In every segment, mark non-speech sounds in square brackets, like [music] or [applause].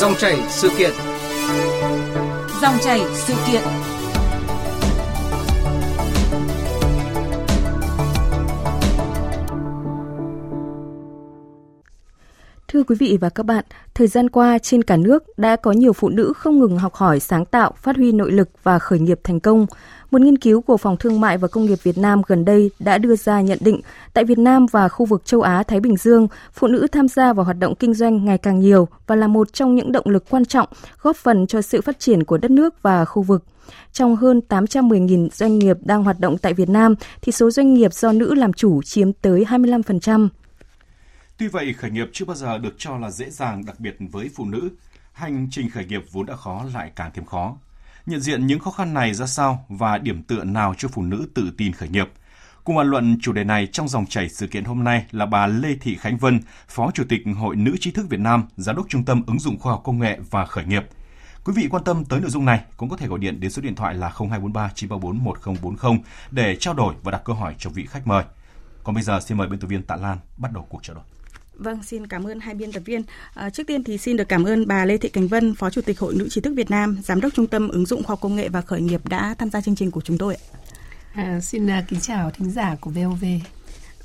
Dòng chảy sự kiện. Dòng chảy sự kiện. Thưa quý vị và các bạn, thời gian qua trên cả nước đã có nhiều phụ nữ không ngừng học hỏi, sáng tạo, phát huy nội lực và khởi nghiệp thành công. Một nghiên cứu của Phòng Thương mại và Công nghiệp Việt Nam gần đây đã đưa ra nhận định tại Việt Nam và khu vực châu Á Thái Bình Dương, phụ nữ tham gia vào hoạt động kinh doanh ngày càng nhiều và là một trong những động lực quan trọng góp phần cho sự phát triển của đất nước và khu vực. Trong hơn 810.000 doanh nghiệp đang hoạt động tại Việt Nam thì số doanh nghiệp do nữ làm chủ chiếm tới 25%. Tuy vậy, khởi nghiệp chưa bao giờ được cho là dễ dàng, đặc biệt với phụ nữ. Hành trình khởi nghiệp vốn đã khó lại càng thêm khó. Nhận diện những khó khăn này ra sao và điểm tựa nào cho phụ nữ tự tin khởi nghiệp? Cùng bàn luận chủ đề này trong dòng chảy sự kiện hôm nay là bà Lê Thị Khánh Vân, Phó Chủ tịch Hội Nữ trí thức Việt Nam, Giám đốc Trung tâm ứng dụng khoa học công nghệ và khởi nghiệp. Quý vị quan tâm tới nội dung này cũng có thể gọi điện đến số điện thoại là 0243 934 1040 để trao đổi và đặt câu hỏi cho vị khách mời. Còn bây giờ xin mời biên tập viên Tạ Lan bắt đầu cuộc trao đổi. Vâng, xin cảm ơn hai biên tập viên. À, trước tiên thì xin được cảm ơn bà Lê Thị Cảnh Vân, Phó Chủ tịch Hội Nữ trí thức Việt Nam, Giám đốc Trung tâm ứng dụng khoa học công nghệ và khởi nghiệp đã tham gia chương trình của chúng tôi. À, xin à, kính chào thính giả của VOV.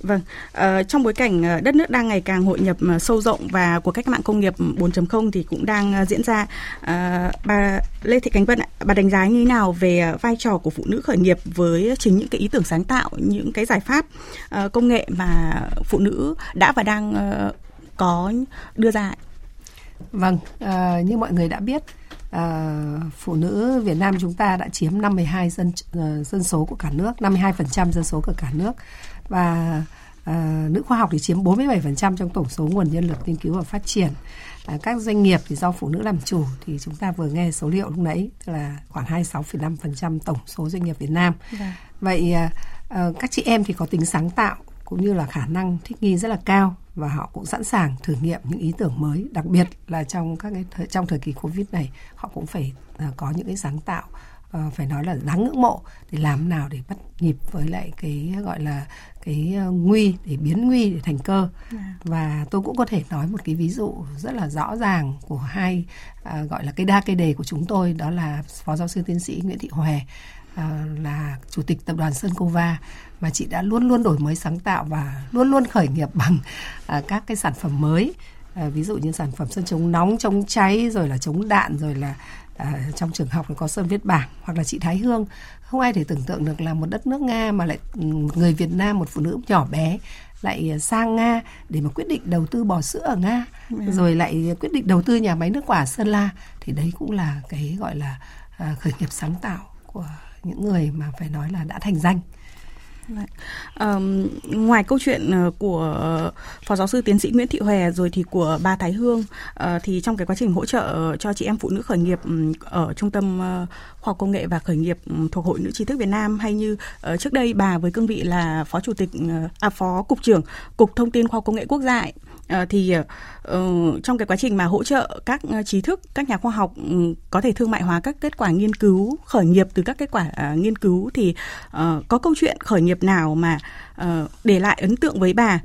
Vâng, à, trong bối cảnh ờ, đất nước đang ngày càng hội nhập ờ, sâu rộng và của cách mạng công nghiệp 4.0 thì cũng đang diễn ra. À, bà Lê Thị Cánh Vân, bà đánh giá như thế nào về vai trò của phụ nữ khởi nghiệp với chính những cái ý tưởng sáng tạo, những cái giải pháp à, công nghệ mà phụ nữ đã và đang à, có đưa ra? Vâng, à, như mọi người đã biết, à, phụ nữ Việt Nam chúng ta đã chiếm 52 dân dân số của cả nước, 52% dân số của cả nước và à, nữ khoa học thì chiếm 47% trong tổng số nguồn nhân lực nghiên cứu và phát triển. À, các doanh nghiệp thì do phụ nữ làm chủ thì chúng ta vừa nghe số liệu lúc nãy tức là khoảng 26,5% tổng số doanh nghiệp Việt Nam. Dạ. Vậy à, à, các chị em thì có tính sáng tạo cũng như là khả năng thích nghi rất là cao và họ cũng sẵn sàng thử nghiệm những ý tưởng mới đặc biệt là trong các cái thời, trong thời kỳ covid này họ cũng phải uh, có những cái sáng tạo uh, phải nói là đáng ngưỡng mộ để làm nào để bắt nhịp với lại cái gọi là cái uh, nguy để biến nguy để thành cơ. Dạ. và tôi cũng có thể nói một cái ví dụ rất là rõ ràng của hai uh, gọi là cái đa cây đề của chúng tôi đó là phó giáo sư tiến sĩ Nguyễn Thị Hòe uh, là chủ tịch tập đoàn Sơn Cova mà chị đã luôn luôn đổi mới sáng tạo và luôn luôn khởi nghiệp bằng uh, các cái sản phẩm mới à, ví dụ như sản phẩm sơn chống nóng chống cháy rồi là chống đạn rồi là à, trong trường học có sơn viết bảng hoặc là chị Thái Hương không ai thể tưởng tượng được là một đất nước Nga mà lại một người Việt Nam một phụ nữ nhỏ bé lại sang Nga để mà quyết định đầu tư bò sữa ở Nga yeah. Dạ. rồi lại quyết định đầu tư nhà máy nước quả Sơn La thì đấy cũng là cái gọi là à, khởi nghiệp sáng tạo của những người mà phải nói là đã thành danh. Um, ngoài câu chuyện ờ, của phó giáo sư tiến sĩ Nguyễn Thị Hòe rồi thì của bà Thái Hương uh, thì trong cái quá trình hỗ trợ ờ, cho chị em phụ nữ khởi nghiệp ở trung tâm khoa học công nghệ và khởi nghiệp thuộc hội nữ trí thức Việt Nam hay như uh, trước đây bà với cương vị là phó chủ tịch uh, à, phó cục trưởng cục thông tin khoa học công nghệ quốc gia uh, thì uh, trong cái quá trình mà hỗ trợ các trí thức các nhà khoa học um, có thể thương mại hóa các kết quả nghiên cứu khởi nghiệp từ các kết quả nghiên cứu thì có câu chuyện khởi nghiệp nào mà để lại ấn tượng với bà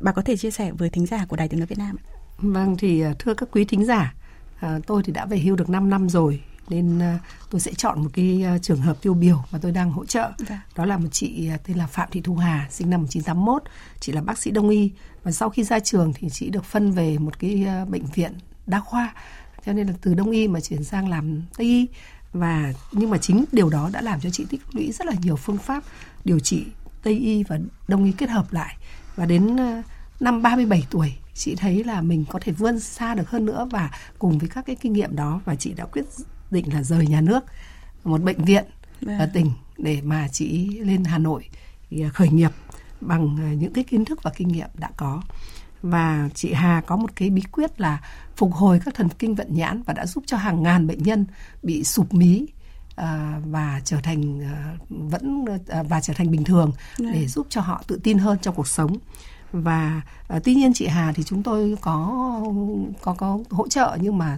bà có thể chia sẻ với thính giả của đài tiếng nói Việt Nam vâng thì thưa các quý thính giả tôi thì đã về hưu được 5 năm rồi nên tôi sẽ chọn một cái trường hợp tiêu biểu mà tôi đang hỗ trợ. Dạ. Đó là một chị tên là Phạm Thị Thu Hà, sinh năm 1981. Chị là bác sĩ đông y và sau khi ra trường thì chị được phân về một cái uh, bệnh viện đa khoa. Cho nên là từ đông y mà chuyển sang làm tây y và nhưng mà chính điều đó đã làm cho chị tích lũy rất là nhiều phương pháp điều trị tây y và đông y kết hợp lại và đến uh, năm 37 tuổi chị thấy là mình có thể vươn xa được hơn nữa và cùng với các cái kinh nghiệm đó và chị đã quyết định là rời nhà nước một bệnh viện ở vâng. tỉnh để mà chị lên Hà Nội à, khởi nghiệp bằng à, những cái kiến thức và kinh nghiệm đã có và chị Hà có một cái bí quyết là phục hồi các thần kinh vận nhãn và đã giúp cho hàng ngàn bệnh nhân bị sụp mí à, và trở thành à, vẫn và trở thành bình thường dạ. để giúp cho họ tự tin hơn trong cuộc sống và tuy nhiên chị Hà thì chúng tôi có có có hỗ trợ nhưng mà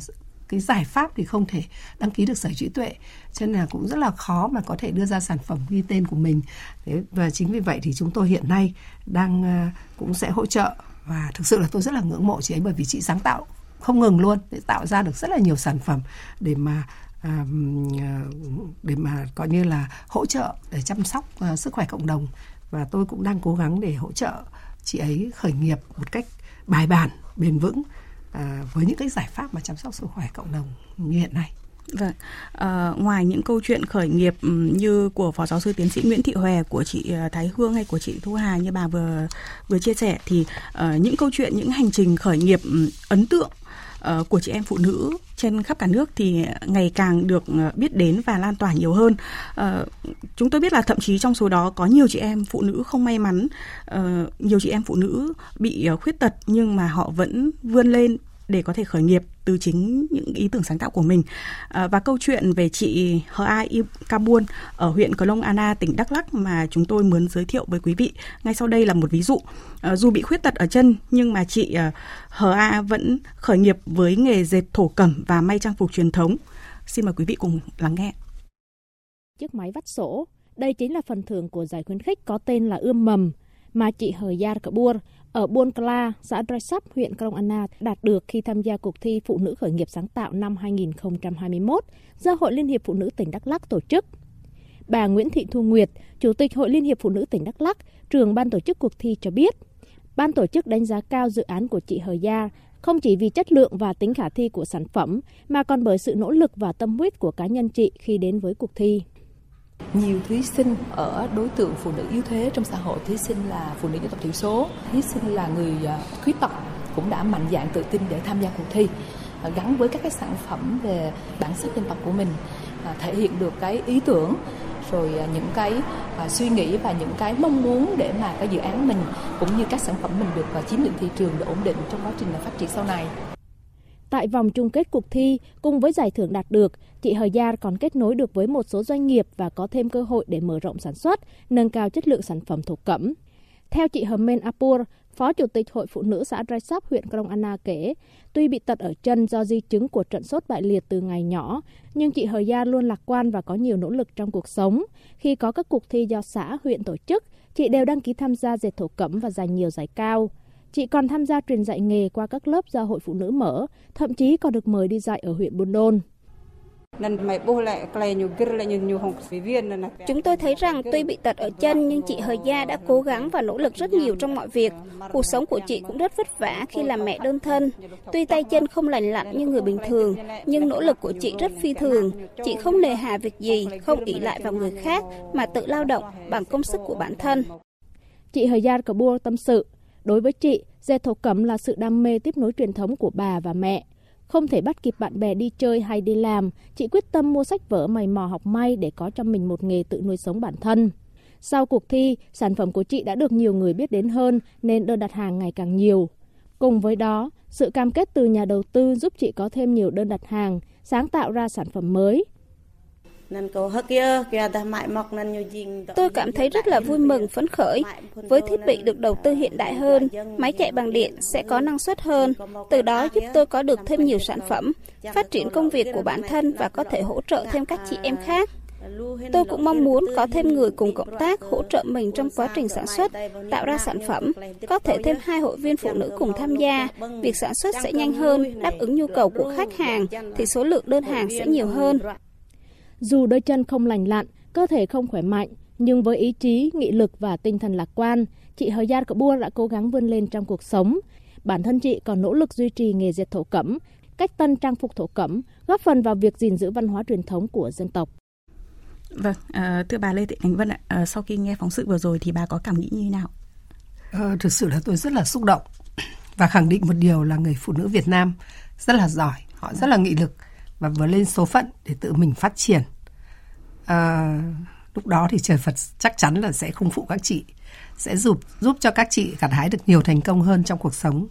cái giải pháp thì không thể đăng ký được sở trí tuệ. Cho nên là cũng rất là khó mà có thể đưa ra sản phẩm ghi tên của mình. Thế, và chính vì vậy thì chúng tôi hiện nay đang ờ, cũng sẽ hỗ trợ. Và thực sự là tôi rất là ngưỡng mộ chị ấy bởi vì chị sáng tạo không ngừng luôn để tạo ra được rất là nhiều sản phẩm để mà à, để mà coi như là hỗ trợ để chăm sóc uh, sức khỏe cộng đồng. Và tôi cũng đang cố gắng để hỗ trợ chị ấy khởi nghiệp một cách bài bản bền vững à, với những cái giải pháp mà chăm sóc sức khỏe cộng đồng như hiện nay? Vâng, à, ngoài những câu chuyện khởi nghiệp ừ, như của phó giáo sư tiến sĩ Nguyễn Thị Hòe của chị ờ, Thái Hương hay của chị Thu Hà như bà vừa vừa chia sẻ thì uh, những câu chuyện những hành trình khởi nghiệp ừ, ấn tượng uh, của chị em phụ nữ trên khắp cả nước thì ngày càng được ờ, biết đến và lan tỏa nhiều hơn. Uh, chúng tôi biết là thậm chí trong số đó có nhiều chị em phụ nữ không may mắn, uh, nhiều chị em phụ nữ bị khuyết tật nhưng mà họ vẫn vươn lên để có thể khởi nghiệp từ chính những ý tưởng sáng tạo của mình. À, và câu chuyện về chị Hờ Ca Kabun ở huyện Cờ Long Ana, tỉnh Đắk Lắk mà chúng tôi muốn giới thiệu với quý vị ngay sau đây là một ví dụ. À, dù bị khuyết tật ở chân nhưng mà chị à, Hờ A vẫn khởi nghiệp với nghề dệt thổ cẩm và may trang phục truyền thống. Xin mời quý vị cùng lắng nghe. Chiếc máy vắt sổ, đây chính là phần thưởng của giải khuyến khích có tên là ươm mầm mà chị Hờ Yar Kabur ở Buôn Cla, xã Drai Sap, huyện Krông Anna đạt được khi tham gia cuộc thi Phụ nữ khởi nghiệp sáng tạo năm 2021 do Hội Liên hiệp Phụ nữ tỉnh Đắk Lắk tổ chức. Bà Nguyễn Thị Thu Nguyệt, Chủ tịch Hội Liên hiệp Phụ nữ tỉnh Đắk Lắk, trưởng ban tổ chức cuộc thi cho biết, ban tổ chức đánh giá cao dự án của chị Hờ Gia không chỉ vì chất lượng và tính khả thi của sản phẩm mà còn bởi sự nỗ lực và tâm huyết của cá nhân chị khi đến với cuộc thi nhiều thí sinh ở đối tượng phụ nữ yếu thế trong xã hội, thí sinh là phụ nữ dân tộc thiểu số, thí sinh là người à, khuyết tật cũng đã mạnh dạn tự tin để tham gia cuộc thi à, gắn với các cái sản phẩm về bản sắc dân tộc của mình à, thể hiện được cái ý tưởng, rồi những cái suy nghĩ và những cái mong muốn để mà cái dự án mình cũng như các sản phẩm mình được chiếm lĩnh thị trường để ổn định trong quá trình phát triển sau này. Tại vòng chung kết cuộc thi, cùng với giải thưởng đạt được, chị Hờ Gia còn kết nối được với một số doanh nghiệp và có thêm cơ hội để mở rộng sản xuất, nâng cao chất lượng sản phẩm thổ cẩm. Theo chị Hờ Men Apur, Phó Chủ tịch Hội Phụ nữ xã Rai Sóc, huyện Krong Anna kể, tuy bị tật ở chân do di chứng của trận sốt bại liệt từ ngày nhỏ, nhưng chị Hờ Gia luôn lạc quan và có nhiều nỗ lực trong cuộc sống. Khi có các cuộc thi do xã, huyện tổ chức, chị đều đăng ký tham gia dệt thổ cẩm và giành nhiều giải cao. Chị còn tham gia truyền dạy nghề qua các lớp do Hội Phụ Nữ mở, thậm chí còn được mời đi dạy ở huyện Buôn Đôn. Chúng tôi thấy rằng tuy bị tật ở chân nhưng chị Hờ Gia đã cố gắng và nỗ lực rất nhiều trong mọi việc. Cuộc sống của chị cũng rất vất vả khi làm mẹ đơn thân. Tuy tay chân không lành lặn như người bình thường, nhưng nỗ lực của chị rất phi thường. Chị không nề hà việc gì, không ỷ lại vào người khác mà tự lao động bằng công sức của bản thân. Chị Hờ Gia Kabur tâm sự, Đối với chị, dệt thổ cẩm là sự đam mê tiếp nối truyền thống của bà và mẹ. Không thể bắt kịp bạn bè đi chơi hay đi làm, chị quyết tâm mua sách vở mày mò học may để có cho mình một nghề tự nuôi sống bản thân. Sau cuộc thi, sản phẩm của chị đã được nhiều người biết đến hơn nên đơn đặt hàng ngày càng nhiều. Cùng với đó, sự cam kết từ nhà đầu tư giúp chị có thêm nhiều đơn đặt hàng, sáng tạo ra sản phẩm mới. Tôi cảm thấy rất là vui mừng, phấn khởi. Với thiết bị được đầu tư hiện đại hơn, máy chạy bằng điện sẽ có năng suất hơn. Từ đó giúp tôi có được thêm nhiều sản phẩm, phát triển công việc của bản thân và có thể hỗ trợ thêm các chị em khác. Tôi cũng mong muốn có thêm người cùng cộng tác hỗ trợ mình trong quá trình sản xuất, tạo ra sản phẩm. Có thể thêm hai hội viên phụ nữ cùng tham gia. Việc sản xuất sẽ nhanh hơn, đáp ứng nhu cầu của khách hàng, thì số lượng đơn hàng sẽ nhiều hơn. Dù đôi chân không lành lặn, cơ thể không khỏe mạnh, nhưng với ý chí, nghị lực và tinh thần lạc quan, chị Hờ Gia Cậu đã cố gắng vươn lên trong cuộc sống. Bản thân chị còn nỗ lực duy trì nghề dệt thổ cẩm, cách tân trang phục thổ cẩm, góp phần vào việc gìn giữ văn hóa truyền thống của dân tộc. Vâng, à, thưa bà Lê Thị Khánh Vân ạ, à, sau khi nghe phóng sự vừa rồi thì bà có cảm nghĩ như thế nào? À, thực sự là tôi rất là xúc động và khẳng định một điều là người phụ nữ Việt Nam rất là giỏi, họ rất là nghị lực và vượt lên số phận để tự mình phát triển à, lúc đó thì trời Phật chắc chắn là sẽ không phụ các chị sẽ giúp giúp cho các chị gặt hái được nhiều thành công hơn trong cuộc sống.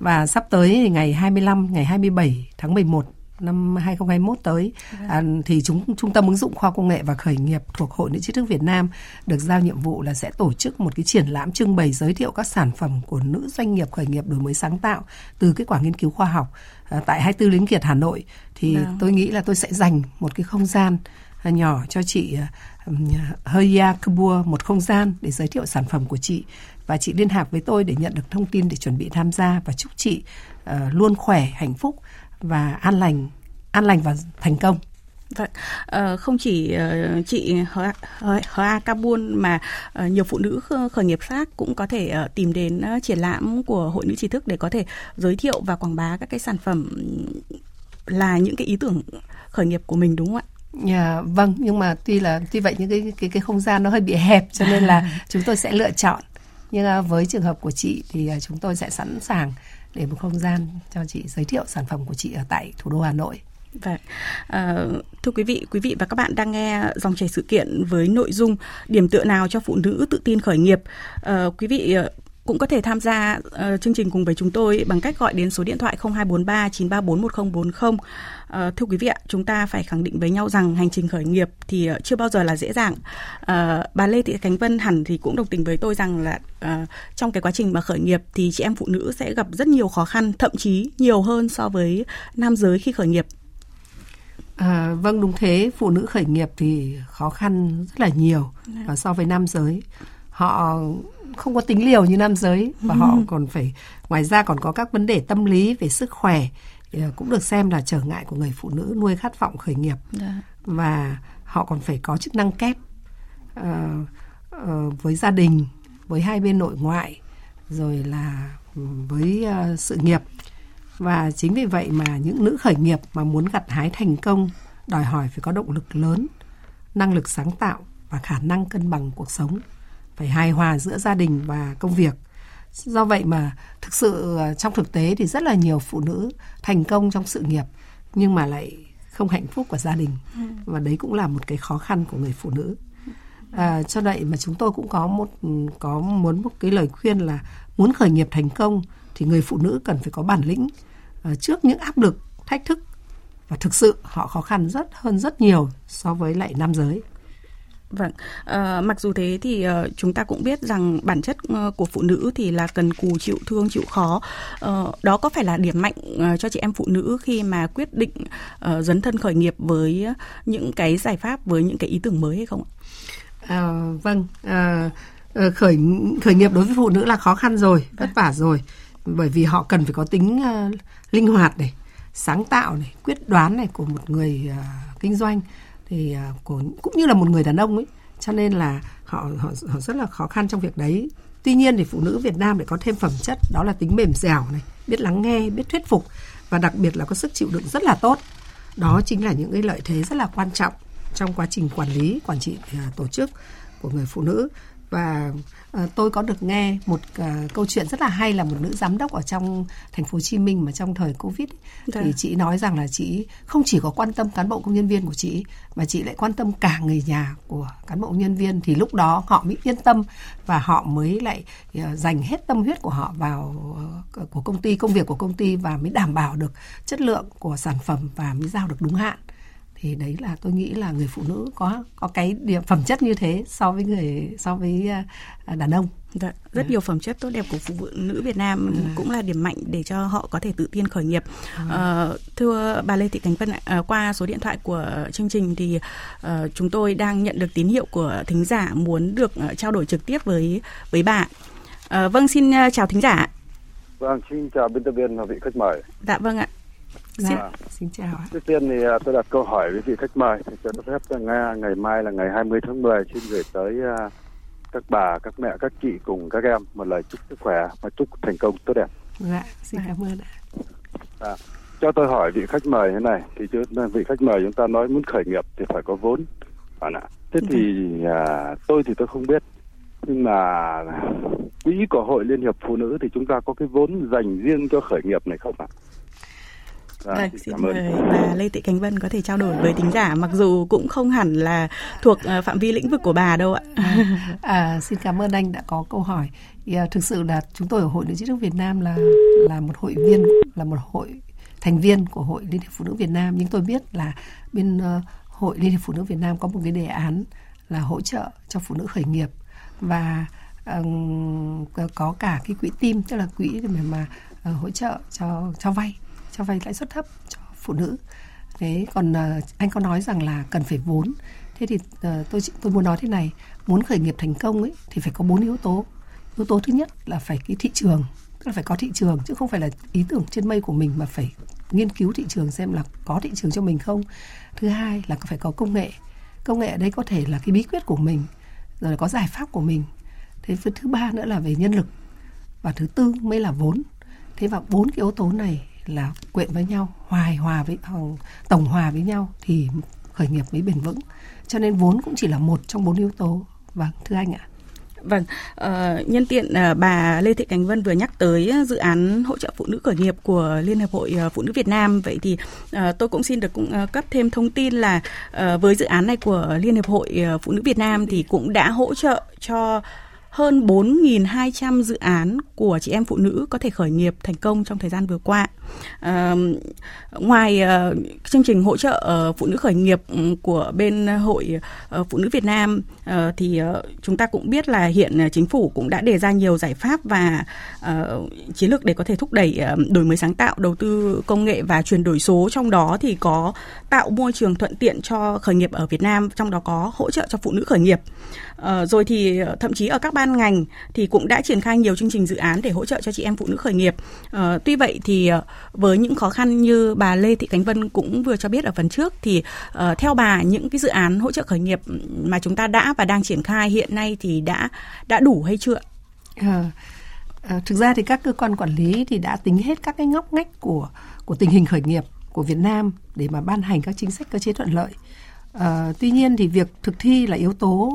Và sắp tới thì ngày 25 ngày 27 tháng 11 năm 2021 tới à, thì chúng trung tâm ứng dụng khoa công nghệ và khởi nghiệp thuộc Hội Nữ trí thức Việt Nam được giao nhiệm vụ là sẽ tổ chức một cái triển lãm trưng bày giới thiệu các sản phẩm của nữ doanh nghiệp khởi nghiệp đổi mới sáng tạo từ kết quả nghiên cứu khoa học à, tại 24 Lính Kiệt Hà Nội. Thì vâng. tôi nghĩ là tôi sẽ dành một cái không gian À, nhỏ cho chị à, à, Heya Kabua một không gian để giới thiệu sản phẩm của chị và chị liên lạc với tôi để nhận được thông tin để chuẩn bị tham gia và chúc chị luôn khỏe, hạnh phúc và an lành, an lành và thành công. Vâng, ờ, không chỉ uh, chị Hoa Kabul mà uh, nhiều phụ nữ khởi nghiệp khác cũng có thể uh, tìm đến triển lãm của Hội Nữ trí thức để có thể giới thiệu và quảng bá các cái sản phẩm là những cái ý tưởng khởi nghiệp của mình đúng không ạ? Yeah, vâng, nhưng mà tuy là tuy vậy những cái cái cái không gian nó hơi bị hẹp cho nên là [laughs] chúng tôi sẽ lựa chọn. Nhưng uh, với trường hợp của chị thì uh, chúng tôi sẽ sẵn sàng để một không gian cho chị giới thiệu sản phẩm của chị ở tại thủ đô Hà Nội. Vâng. À, thưa quý vị, quý vị và các bạn đang nghe dòng chảy sự kiện với nội dung điểm tựa nào cho phụ nữ tự tin khởi nghiệp. À, quý vị cũng có thể tham gia uh, chương trình cùng với chúng tôi bằng cách gọi đến số điện thoại 0243 934 1040. Uh, thưa quý vị ạ, chúng ta phải khẳng định với nhau rằng hành trình khởi nghiệp thì uh, chưa bao giờ là dễ dàng. Uh, bà Lê Thị Khánh Vân hẳn thì cũng đồng tình với tôi rằng là uh, trong cái quá trình mà khởi nghiệp thì chị em phụ nữ sẽ gặp rất nhiều khó khăn, thậm chí nhiều hơn so với nam giới khi khởi nghiệp. À, vâng đúng thế, phụ nữ khởi nghiệp thì khó khăn rất là nhiều và so với nam giới. Họ không có tính liều như nam giới. Và họ còn phải ngoài ra còn có các vấn đề tâm lý về sức khỏe à, cũng được xem là trở ngại của người phụ nữ nuôi khát vọng khởi nghiệp. Dạ. và họ còn phải có chức năng kép uh, uh, với gia đình với hai bên nội ngoại rồi là với uh, sự nghiệp. Và chính vì vậy mà những nữ khởi nghiệp mà muốn gặt hái thành công đòi hỏi phải có động lực lớn năng lực sáng tạo và khả năng cân bằng cuộc sống phải hài hòa giữa gia đình và công việc. Do vậy mà thực sự ờ, trong thực tế thì rất là nhiều phụ nữ thành công trong sự nghiệp nhưng mà lại không hạnh phúc của gia đình. Ừ. và đấy cũng là một cái khó khăn của người phụ nữ. À, cho vậy mà chúng tôi cũng có một có muốn một cái lời khuyên là muốn khởi nghiệp thành công thì người phụ nữ cần phải có bản lĩnh uh, trước những áp lực thách thức. Và thực sự họ khó khăn rất hơn rất nhiều so với lại nam giới Vâng, à, mặc dù thế thì uh, chúng ta cũng biết rằng bản chất uh, của phụ nữ thì là cần cù chịu thương chịu khó. Uh, đó có phải là điểm mạnh uh, cho chị em phụ nữ khi mà quyết định uh, dấn thân khởi nghiệp với những cái giải pháp với những cái ý tưởng mới hay không ạ? À, vâng, à, khởi khởi nghiệp đối với phụ nữ là khó khăn rồi, vất vả rồi, bởi vì họ cần phải có tính uh, linh hoạt này, sáng tạo này, quyết đoán này của một người uh, kinh doanh thì à, của, cũng như là một người đàn ông ấy. Cho nên là họ họ họ rất là khó khăn trong việc đấy. Tuy nhiên thì phụ nữ Việt Nam lại có thêm phẩm chất, đó là tính mềm dẻo này, biết lắng nghe, biết thuyết phục và đặc biệt là có sức chịu đựng rất là tốt. Đó chính là những cái lợi thế rất là quan trọng trong quá trình quản lý, quản trị à, tổ chức của người phụ nữ và uh, tôi có được nghe một uh, câu chuyện rất là hay là một nữ giám đốc ở trong thành phố Hồ Chí Minh mà trong thời Covid ấy, dạ. thì chị nói rằng là chị không chỉ có quan tâm cán bộ công nhân viên của chị mà chị lại quan tâm cả người nhà của cán bộ công nhân viên thì lúc đó họ mới yên tâm và họ mới lại uh, dành hết tâm huyết của họ vào uh, của công ty công việc của công ty và mới đảm bảo được chất lượng của sản phẩm và mới giao được đúng hạn thì đấy là tôi nghĩ là người phụ nữ có có cái điểm phẩm chất như thế so với người so với uh, đàn ông Dạ, rất à. nhiều phẩm chất tốt đẹp của phụ nữ Việt Nam à. cũng là điểm mạnh để cho họ có thể tự tin khởi nghiệp. À. À, thưa bà Lê Thị Cánh Vân, à, qua số điện thoại của chương trình thì à, chúng tôi đang nhận được tín hiệu của thính giả muốn được à, trao đổi trực tiếp với với bà. À, vâng, xin chào thính giả. Vâng, xin chào biên tập viên và vị khách mời. Dạ vâng ạ. Dạ, à, xin chào ạ. Trước tiên thì à, tôi đặt câu hỏi với vị khách mời. Thì cho phép Nga ngày mai là ngày 20 tháng 10 xin gửi tới uh, các bà, các mẹ, các chị cùng các em một lời chúc sức khỏe và chúc thành công tốt đẹp. Dạ, xin cảm ơn ạ. À, cho tôi hỏi vị khách mời thế này thì vị khách mời chúng ta nói muốn khởi nghiệp thì phải có vốn bạn ạ thế thì à, tôi thì tôi không biết nhưng mà quỹ của hội liên hiệp phụ nữ thì chúng ta có cái vốn dành riêng cho khởi nghiệp này không ạ Vâng, vâng xin mời bà Lê Thị Cánh Vân có thể trao đổi với tính giả mặc dù cũng không hẳn là thuộc uh, phạm vi lĩnh vực của bà đâu ạ. À, [laughs] à, xin cảm ơn anh đã có câu hỏi. Uh, thực sự là chúng tôi ở Hội Nữ trí thức Việt Nam là là một hội viên là một hội thành viên của Hội Liên hiệp Phụ nữ Việt Nam nhưng tôi biết là bên uh, Hội Liên hiệp Phụ nữ Việt Nam có một cái đề án là hỗ trợ cho phụ nữ khởi nghiệp và um, có cả cái quỹ tim tức là quỹ để mà, mà uh, hỗ trợ cho cho vay cho vay lãi suất thấp cho phụ nữ. Thế còn uh, anh có nói rằng là cần phải vốn. Thế thì uh, tôi tôi muốn nói thế này muốn khởi nghiệp thành công ấy thì phải có bốn yếu tố. Yếu tố thứ nhất là phải cái thị trường tức là phải có thị trường chứ không phải là ý tưởng trên mây của mình mà phải nghiên cứu thị trường xem là có thị trường cho mình không. Thứ hai là phải có công nghệ. Công nghệ ở đây có thể là cái bí quyết của mình rồi là có giải pháp của mình. Thế thứ ba nữa là về nhân lực. Và thứ tư mới là vốn. Thế và bốn cái yếu tố này là quyện với nhau hoài hòa với ờ, tổng hòa với nhau thì khởi nghiệp mới bền vững. Cho nên vốn cũng chỉ là một trong bốn yếu tố. Vâng thưa anh ạ. Vâng, uh, nhân tiện uh, bà Lê Thị Cánh Vân vừa nhắc tới dự án hỗ trợ phụ nữ khởi nghiệp của Liên hiệp hội phụ nữ Việt Nam. Vậy thì uh, tôi cũng xin được cũng, uh, cấp thêm thông tin là uh, với dự án này của Liên hiệp hội phụ nữ Việt Nam thì cũng đã hỗ trợ cho hơn 4.200 dự án của chị em phụ nữ có thể khởi nghiệp thành công trong thời gian vừa qua. À, ngoài uh, chương trình hỗ trợ uh, phụ nữ khởi nghiệp của bên hội uh, phụ nữ Việt Nam uh, Ờ, thì ờ, chúng ta cũng biết là hiện ờ, chính phủ cũng đã đề ra nhiều giải pháp và chiến lược để có thể thúc đẩy đổi mới sáng tạo, đầu tư công nghệ và chuyển đổi số. Trong đó thì có tạo môi trường thuận tiện cho khởi nghiệp ở Việt Nam, trong đó có hỗ trợ cho phụ nữ khởi nghiệp. Rồi thì thậm chí ở các ban ngành thì cũng đã triển khai nhiều chương trình dự án để hỗ trợ cho chị em phụ nữ khởi nghiệp. Tuy vậy thì với những khó khăn như bà Lê Thị Cánh Vân cũng vừa cho biết ở phần trước thì theo bà những cái dự án hỗ trợ khởi nghiệp mà chúng ta đã và đang triển khai hiện nay thì đã đã đủ hay chưa? À, à, thực ra thì các cơ quan quản lý thì đã tính hết các cái ngóc ngách của của tình hình khởi nghiệp của Việt Nam để mà ban hành các chính sách cơ chế thuận lợi. À, tuy nhiên thì việc thực thi là yếu tố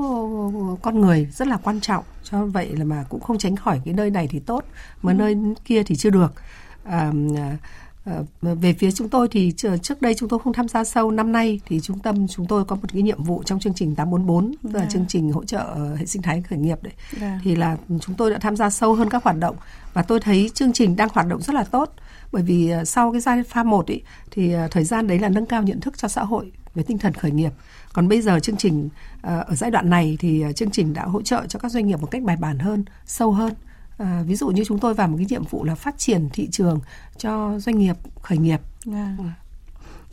con người rất là quan trọng cho vậy là mà cũng không tránh khỏi cái nơi này thì tốt mà ừ. nơi kia thì chưa được à, à, về phía chúng tôi thì trước đây chúng tôi không tham gia sâu năm nay thì trung tâm chúng tôi có một cái nhiệm vụ trong chương trình 844 tức là yeah. Dạ. chương trình hỗ trợ hệ sinh thái khởi nghiệp đấy yeah. Dạ. thì là chúng tôi đã tham gia sâu hơn các hoạt động và tôi thấy chương trình đang hoạt động rất là tốt bởi vì sau cái giai pha một ý, thì thời gian đấy là nâng cao nhận thức cho xã hội về tinh thần khởi nghiệp còn bây giờ chương trình ở giai đoạn này thì chương trình đã hỗ trợ cho các doanh nghiệp một cách bài bản hơn sâu hơn À, ví dụ như chúng tôi vào một cái nhiệm vụ là phát triển thị trường cho doanh nghiệp khởi nghiệp. Yeah.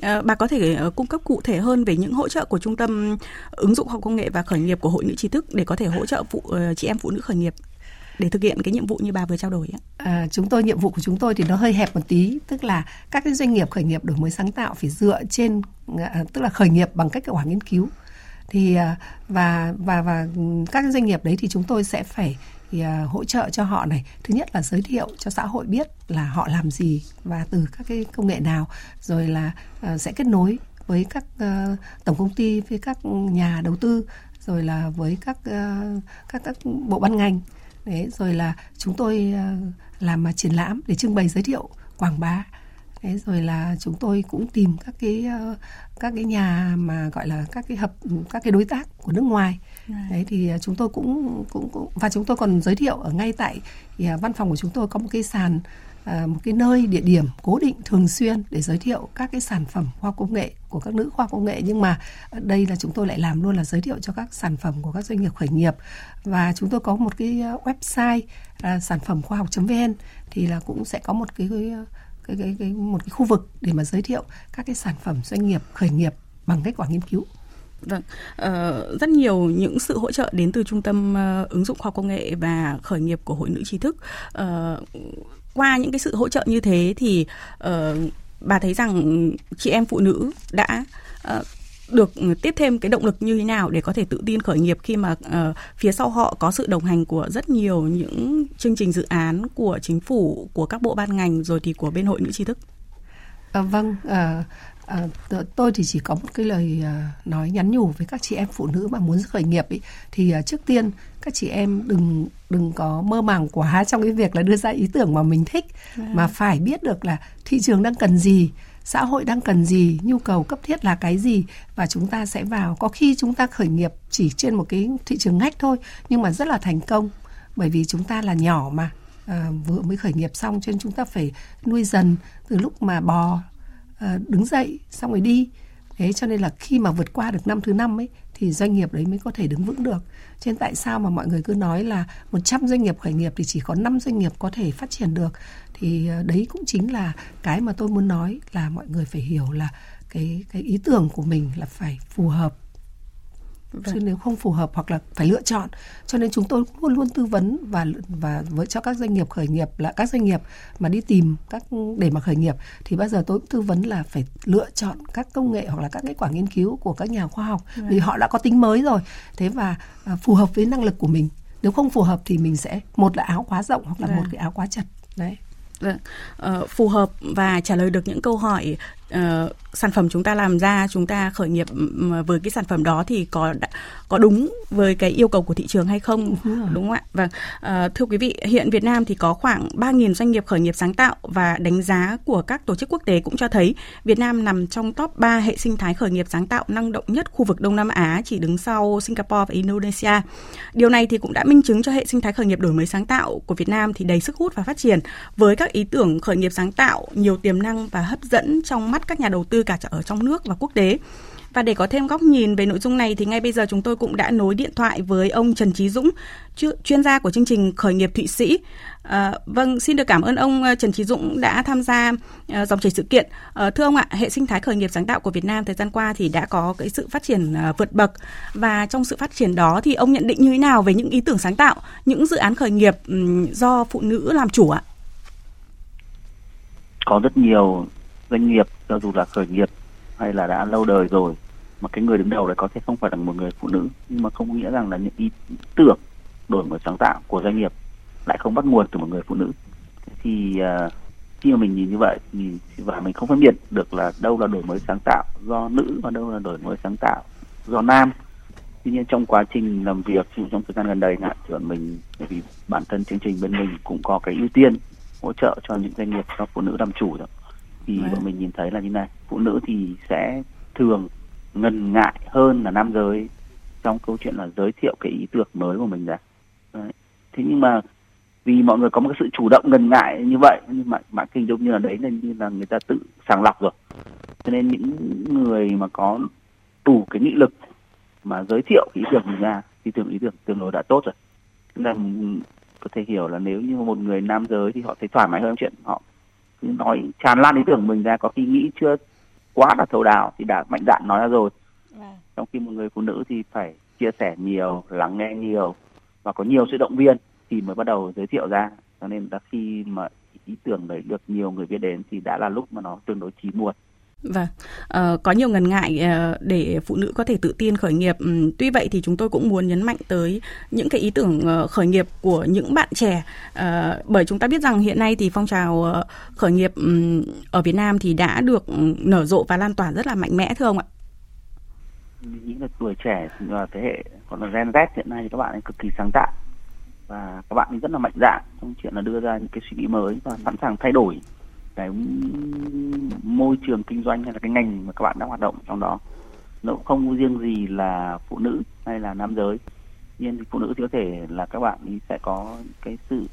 À, bà có thể uh, cung cấp cụ thể hơn về những hỗ trợ của trung tâm ứng dụng học công nghệ và khởi nghiệp của hội nữ trí thức để có thể hỗ trợ phụ uh, chị em phụ nữ khởi nghiệp để thực hiện cái nhiệm vụ như bà vừa trao đổi À, chúng tôi nhiệm vụ của chúng tôi thì nó hơi hẹp một tí tức là các cái doanh nghiệp khởi nghiệp đổi mới sáng tạo phải dựa trên uh, tức là khởi nghiệp bằng cách kết quả nghiên cứu thì và và và các doanh nghiệp đấy thì chúng tôi sẽ phải thì uh, hỗ trợ cho họ này. Thứ nhất là giới thiệu cho xã hội biết là họ làm gì và từ các cái công nghệ nào rồi là uh, sẽ kết nối với các uh, tổng công ty với các nhà đầu tư rồi là với các uh, các các bộ ban ngành. Đấy rồi là chúng tôi uh, làm mà triển lãm để trưng bày giới thiệu quảng bá. Đấy, rồi là chúng tôi cũng tìm các cái uh, các cái nhà mà gọi là các cái hợp các cái đối tác của nước ngoài đấy thì à, chúng tôi cũng cũng, cũng và chúng tôi còn giới thiệu ở ngay tại à, văn phòng của chúng tôi có một cái sàn à, một cái nơi địa điểm cố định thường xuyên để giới thiệu các cái sản phẩm khoa công nghệ của các nữ khoa công nghệ. Nhưng mà đây là chúng tôi lại làm luôn là giới thiệu cho các sản phẩm của các doanh nghiệp khởi nghiệp. Và chúng tôi có một cái website là sản phẩm khoa học.vn thì là cũng sẽ có một cái cái, cái, cái một cái khu vực để mà giới thiệu các cái sản phẩm doanh nghiệp khởi nghiệp bằng kết quả nghiên cứu. Vâng, uh, rất nhiều những sự hỗ trợ đến từ trung tâm uh, ứng dụng khoa công nghệ và khởi nghiệp của hội nữ trí thức. Uh, qua những cái sự hỗ trợ như thế thì uh, bà thấy rằng chị em phụ nữ đã uh, được tiếp thêm cái động lực như thế nào để có thể tự tin khởi nghiệp khi mà uh, phía sau họ có sự đồng hành của rất nhiều những chương trình dự án của chính phủ của các bộ ban ngành rồi thì của bên hội nữ trí thức à, vâng à, à, tôi thì chỉ có một cái lời à, nói nhắn nhủ với các chị em phụ nữ mà muốn khởi nghiệp ý, thì à, trước tiên các chị em đừng đừng có mơ màng quá trong cái việc là đưa ra ý tưởng mà mình thích à. mà phải biết được là thị trường đang cần gì xã hội đang cần gì nhu cầu cấp thiết là cái gì và chúng ta sẽ vào. Có khi chúng ta khởi nghiệp chỉ trên một cái thị trường ngách thôi nhưng mà rất là thành công bởi vì chúng ta là nhỏ mà. À, vừa mới khởi nghiệp xong cho nên chúng ta phải nuôi dần từ lúc mà bò Ờ, đứng dậy xong rồi đi thế cho nên là khi mà vượt qua được năm thứ năm ấy, thì doanh nghiệp đấy mới có thể đứng vững được. Cho nên tại sao mà mọi người cứ nói là 100 doanh nghiệp khởi nghiệp thì chỉ có 5 doanh nghiệp có thể phát triển được thì ờ, đấy cũng chính là cái mà tôi muốn nói là mọi người phải hiểu là cái cái ý tưởng của mình là phải phù hợp vâng. chứ nếu không phù hợp hoặc là phải lựa chọn. Cho nên chúng tôi luôn luôn tư vấn và và với cho các doanh nghiệp khởi nghiệp là các doanh nghiệp mà đi tìm các để mà khởi nghiệp thì bao giờ tôi cũng tư vấn là phải lựa chọn các công nghệ hoặc là các kết quả nghiên cứu của các nhà khoa học. Vâng. vì họ đã có tính mới rồi. Thế và à, phù hợp với năng lực của mình. Nếu không phù hợp thì mình sẽ một là áo quá rộng hoặc là vâng. một cái áo quá chặt đấy. Vâng, uh, phù hợp và trả lời được những câu hỏi uh, sản phẩm chúng ta làm ra chúng ta khởi nghiệp với cái sản phẩm đó thì có có đúng với cái yêu cầu của thị trường hay không? Đúng, đúng không ạ? Vâng. Uh, thưa quý vị hiện Việt Nam thì có khoảng 3.000 doanh nghiệp khởi nghiệp sáng tạo và đánh giá của các tổ chức quốc tế cũng cho thấy Việt Nam nằm trong top 3 hệ sinh thái khởi nghiệp sáng tạo năng động nhất khu vực Đông Nam Á chỉ đứng sau Singapore và Indonesia. Điều này thì cũng đã minh chứng cho hệ sinh thái khởi nghiệp đổi mới sáng tạo của Việt Nam thì đầy sức hút và phát triển. Với các ý tưởng khởi nghiệp sáng tạo nhiều tiềm năng và hấp dẫn trong mắt các nhà đầu tư cả ở trong nước và quốc tế. Và để có thêm góc nhìn về nội dung này thì ngay bây giờ chúng tôi cũng đã nối điện thoại với ông Trần Trí Dũng, chuyên gia của chương trình khởi nghiệp Thụy Sĩ. À, vâng, xin được cảm ơn ông ờ, Trần Trí Dũng đã tham gia ờ, dòng chảy sự kiện. À, thưa ông ạ, hệ sinh thái khởi nghiệp sáng tạo của Việt Nam thời gian qua thì đã có cái sự phát triển vượt bậc và trong sự phát triển đó thì ông nhận định như thế nào về những ý tưởng sáng tạo, những dự án khởi nghiệp um, do phụ nữ làm chủ ạ? Có rất nhiều doanh nghiệp cho dù là khởi nghiệp hay là đã lâu đời rồi mà cái người đứng đầu đấy có thể không phải là một người phụ nữ nhưng mà không có nghĩa rằng là những ý tưởng đổi mới sáng tạo của doanh nghiệp lại không bắt nguồn từ một người phụ nữ thì uh, khi mà mình nhìn như vậy thì và mình không phân biệt được là đâu là đổi mới sáng tạo do nữ và đâu là đổi mới sáng tạo do nam tuy nhiên trong quá trình làm việc trong thời gian gần đây ngạn trưởng mình bởi vì bản thân chương trình bên mình cũng có cái ưu tiên hỗ trợ cho những doanh nghiệp do phụ nữ làm chủ đó thì bọn mình nhìn thấy là như này phụ nữ thì sẽ thường ngần ngại hơn là nam giới trong câu chuyện là giới thiệu cái ý tưởng mới của mình ra. Đấy. thế nhưng mà vì mọi người có một cái sự chủ động ngần ngại như vậy nhưng mà mã kinh giống như là đấy là như là người ta tự sàng lọc rồi. Cho nên những người mà có đủ cái nghị lực mà giới thiệu ý tưởng mình ra thì tưởng ý tưởng tương đối đã tốt rồi. Nên là có thể hiểu là nếu như một người nam giới thì họ thấy thoải mái hơn chuyện họ cứ nói tràn lan ý tưởng mình ra có khi nghĩ chưa quá là thấu đáo thì đã mạnh dạn nói ra rồi. Vâng. trong khi một người phụ nữ thì phải chia sẻ nhiều lắng nghe nhiều và có nhiều sự động viên thì mới bắt đầu giới thiệu ra. Cho nên là khi mà ý tưởng đấy được nhiều người biết đến thì đã là lúc mà nó tương đối chín muồi Vâng, à, có nhiều ngần ngại ờ, để phụ nữ có thể tự tin khởi nghiệp. Ừ, tuy vậy thì chúng tôi cũng muốn nhấn mạnh tới những cái ý tưởng ờ, khởi nghiệp của những bạn trẻ. À, bởi chúng ta biết rằng hiện nay thì phong trào khởi nghiệp ừ, ở Việt Nam thì đã được ừ, nở rộ và lan tỏa rất là mạnh mẽ thưa ông ạ. Những là tuổi trẻ và thế hệ còn là Gen Z hiện nay thì các bạn ấy cực kỳ sáng tạo và các bạn ấy rất là mạnh dạn trong chuyện là đưa ra những cái suy nghĩ mới và sẵn sàng thay đổi cái môi trường kinh doanh hay là cái ngành mà các bạn đang hoạt động trong đó, nó cũng không riêng gì là phụ nữ hay là nam giới. Nhưng phụ nữ thì có thể là các bạn ý sẽ có cái sự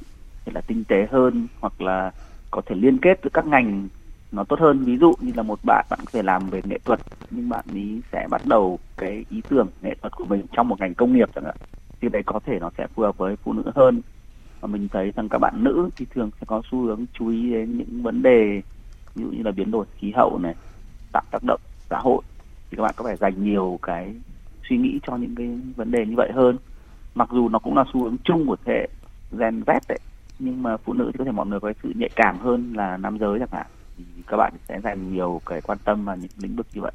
là tinh tế hơn hoặc là có thể liên kết với các ngành nó tốt hơn. Ví dụ như là một bạn bạn có thể làm về nghệ thuật, nhưng bạn ấy sẽ bắt đầu cái ý tưởng nghệ thuật của mình trong một ngành công nghiệp chẳng hạn. Thì đấy có thể nó sẽ phù hợp với phụ nữ hơn và mình thấy rằng các bạn nữ thì thường sẽ có xu hướng chú ý đến những vấn đề, ví dụ như là biến đổi khí hậu này, tạo tác động xã hội. Thì các bạn có phải dành nhiều cái suy nghĩ cho những cái vấn đề như vậy hơn. Mặc dù nó cũng là xu hướng chung của thế hệ gen Z đấy, nhưng mà phụ nữ thì có thể mọi người có sự nhạy cảm hơn là nam giới chẳng hạn. Thì các bạn sẽ dành nhiều cái quan tâm vào những lĩnh vực như vậy.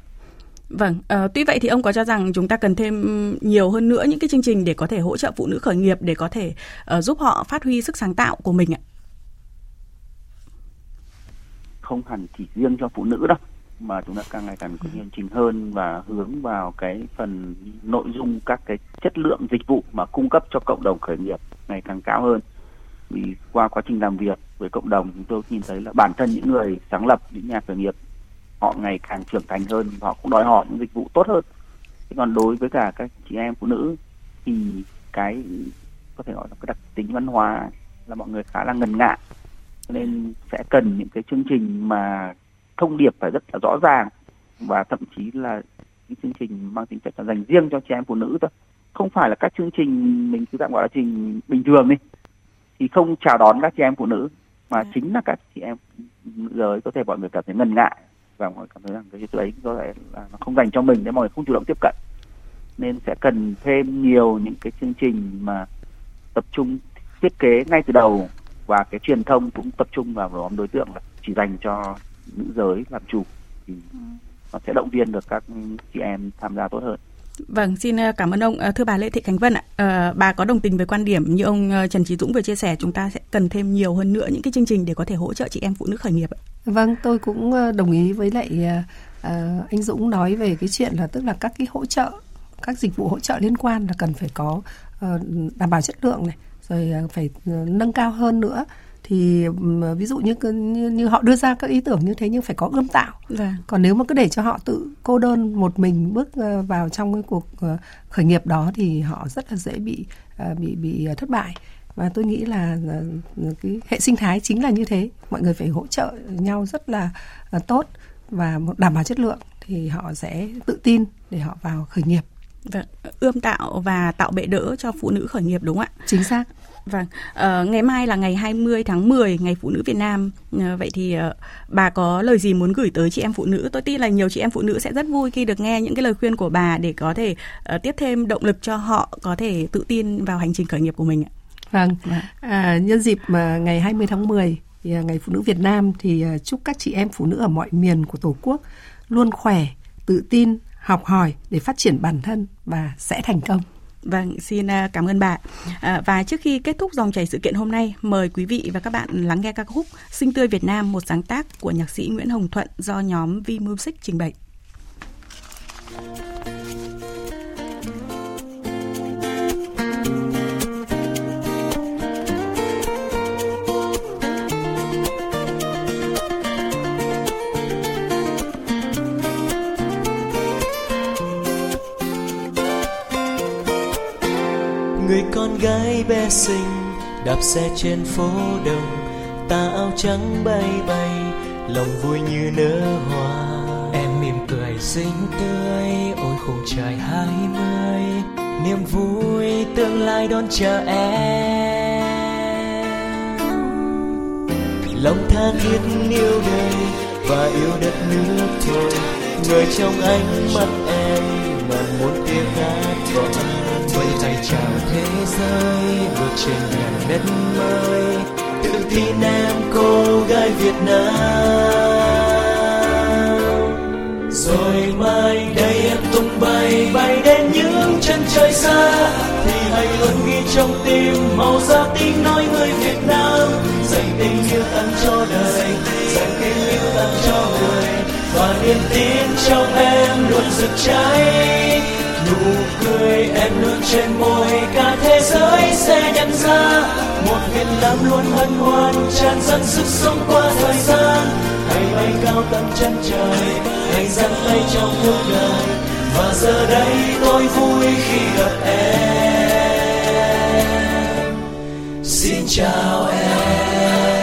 Vâng, uh, tuy vậy thì ông có cho rằng chúng ta cần thêm nhiều hơn nữa những cái chương trình để có thể hỗ trợ phụ nữ khởi nghiệp để có thể uh, giúp họ phát huy sức sáng tạo của mình ạ? Không hẳn chỉ riêng cho phụ nữ đâu, mà chúng ta càng ngày càng có chương trình hơn và hướng vào cái phần nội dung các cái chất lượng dịch vụ mà cung cấp cho cộng đồng khởi nghiệp ngày càng cao hơn. Vì qua quá trình làm việc với cộng đồng chúng tôi nhìn thấy là bản thân những người sáng lập những nhà khởi nghiệp họ ngày càng trưởng thành hơn họ cũng đòi hỏi những dịch vụ tốt hơn. Thế còn đối với cả các chị em phụ nữ thì cái có thể gọi là cái đặc tính văn hóa là mọi người khá là ngần ngại. Cho nên sẽ cần những cái chương trình mà thông điệp phải rất là rõ ràng và thậm chí là những chương trình mang tính chất là dành riêng cho chị em phụ nữ thôi. Không phải là các chương trình mình cứ tạm gọi là trình bình thường đi. Thì không chào đón các chị em phụ nữ mà ừ. chính là các chị em giới có thể mọi người cảm thấy ngần ngại và mọi người cảm thấy rằng cái đấy có lẽ là nó không dành cho mình nên mọi người không chủ động tiếp cận nên sẽ cần thêm nhiều những cái chương trình mà tập trung thiết kế ngay từ đầu và cái truyền thông cũng tập trung vào nhóm đối tượng là chỉ dành cho nữ giới làm chủ thì nó sẽ động viên được các chị em tham gia tốt hơn. Vâng, xin ờ, cảm ơn ông. Ờ, thưa bà Lê Thị Khánh Vân ạ, à, bà có đồng tình với quan điểm như ông Trần Trí Dũng vừa chia sẻ, chúng ta sẽ cần thêm nhiều hơn nữa những cái chương trình để có thể hỗ trợ chị em phụ nữ khởi nghiệp ạ? Vâng, tôi cũng đồng ý với lại à, anh Dũng nói về cái chuyện là tức là các cái hỗ trợ, các dịch vụ hỗ trợ liên quan là cần phải có đảm bảo chất lượng này, rồi phải nâng cao hơn nữa thì ví dụ như, như như họ đưa ra các ý tưởng như thế nhưng phải có ươm tạo vâng. còn nếu mà cứ để cho họ tự cô đơn một mình bước ờ, vào trong cái cuộc ờ, khởi nghiệp đó thì họ rất là dễ bị ờ, bị bị thất bại và tôi nghĩ là cái hệ sinh thái chính là như thế mọi người phải hỗ trợ nhau rất là tốt và đảm bảo chất lượng thì họ sẽ tự tin để họ vào khởi nghiệp Vâng, ươm tạo và tạo bệ đỡ cho phụ nữ khởi nghiệp đúng không ạ? Chính xác. Vâng, uh, ngày mai là ngày 20 tháng 10, ngày phụ nữ Việt Nam. Uh, vậy thì uh, bà có lời gì muốn gửi tới chị em phụ nữ? Tôi tin là nhiều chị em phụ nữ sẽ rất vui khi được nghe những cái lời khuyên của bà để có thể uh, tiếp thêm động lực cho họ có thể tự tin vào hành trình khởi nghiệp của mình ạ. Vâng, à, nhân dịp mà ngày 20 tháng 10 thì ngày phụ nữ Việt Nam thì chúc các chị em phụ nữ ở mọi miền của Tổ quốc luôn khỏe, tự tin, học hỏi để phát triển bản thân và sẽ thành công. Vâng, xin à, cảm ơn bà. À, và trước khi kết thúc dòng chảy sự kiện hôm nay, mời quý vị và các bạn lắng nghe ca khúc Sinh tươi Việt Nam, một sáng tác của nhạc sĩ Nguyễn Hồng Thuận do nhóm V Music trình bày. Con gái bé xinh đạp xe trên phố đông tà áo trắng bay bay lòng vui như nở hoa. Em mỉm cười xinh tươi ôi khung trời hai mươi niềm vui tương lai đón chờ em. Lòng tha thiết yêu đời và yêu đất nước thôi người trong ánh mắt em mà muốn tiếng hát gọi vẫy tay chào thế giới, vượt trên ngàn đất mới tự tin em cô gái Việt Nam. Rồi mai đây em tung bay bay đến những chân trời xa. Thì hãy luôn ghi trong tim màu da tiếng nói người Việt Nam. Dành tình yêu tặng cho đời, dành tình yêu tặng cho người. Và niềm tin trong em luôn rực cháy nụ cười, em luôn trên môi, cả thế giới sẽ nhận ra. Một việt nam luôn hân hoan, tràn dâng sức sống qua thời gian. Hãy bay cao tận chân trời, hãy dắt tay trong cuộc đời. Và giờ đây tôi vui khi gặp em. Xin chào em.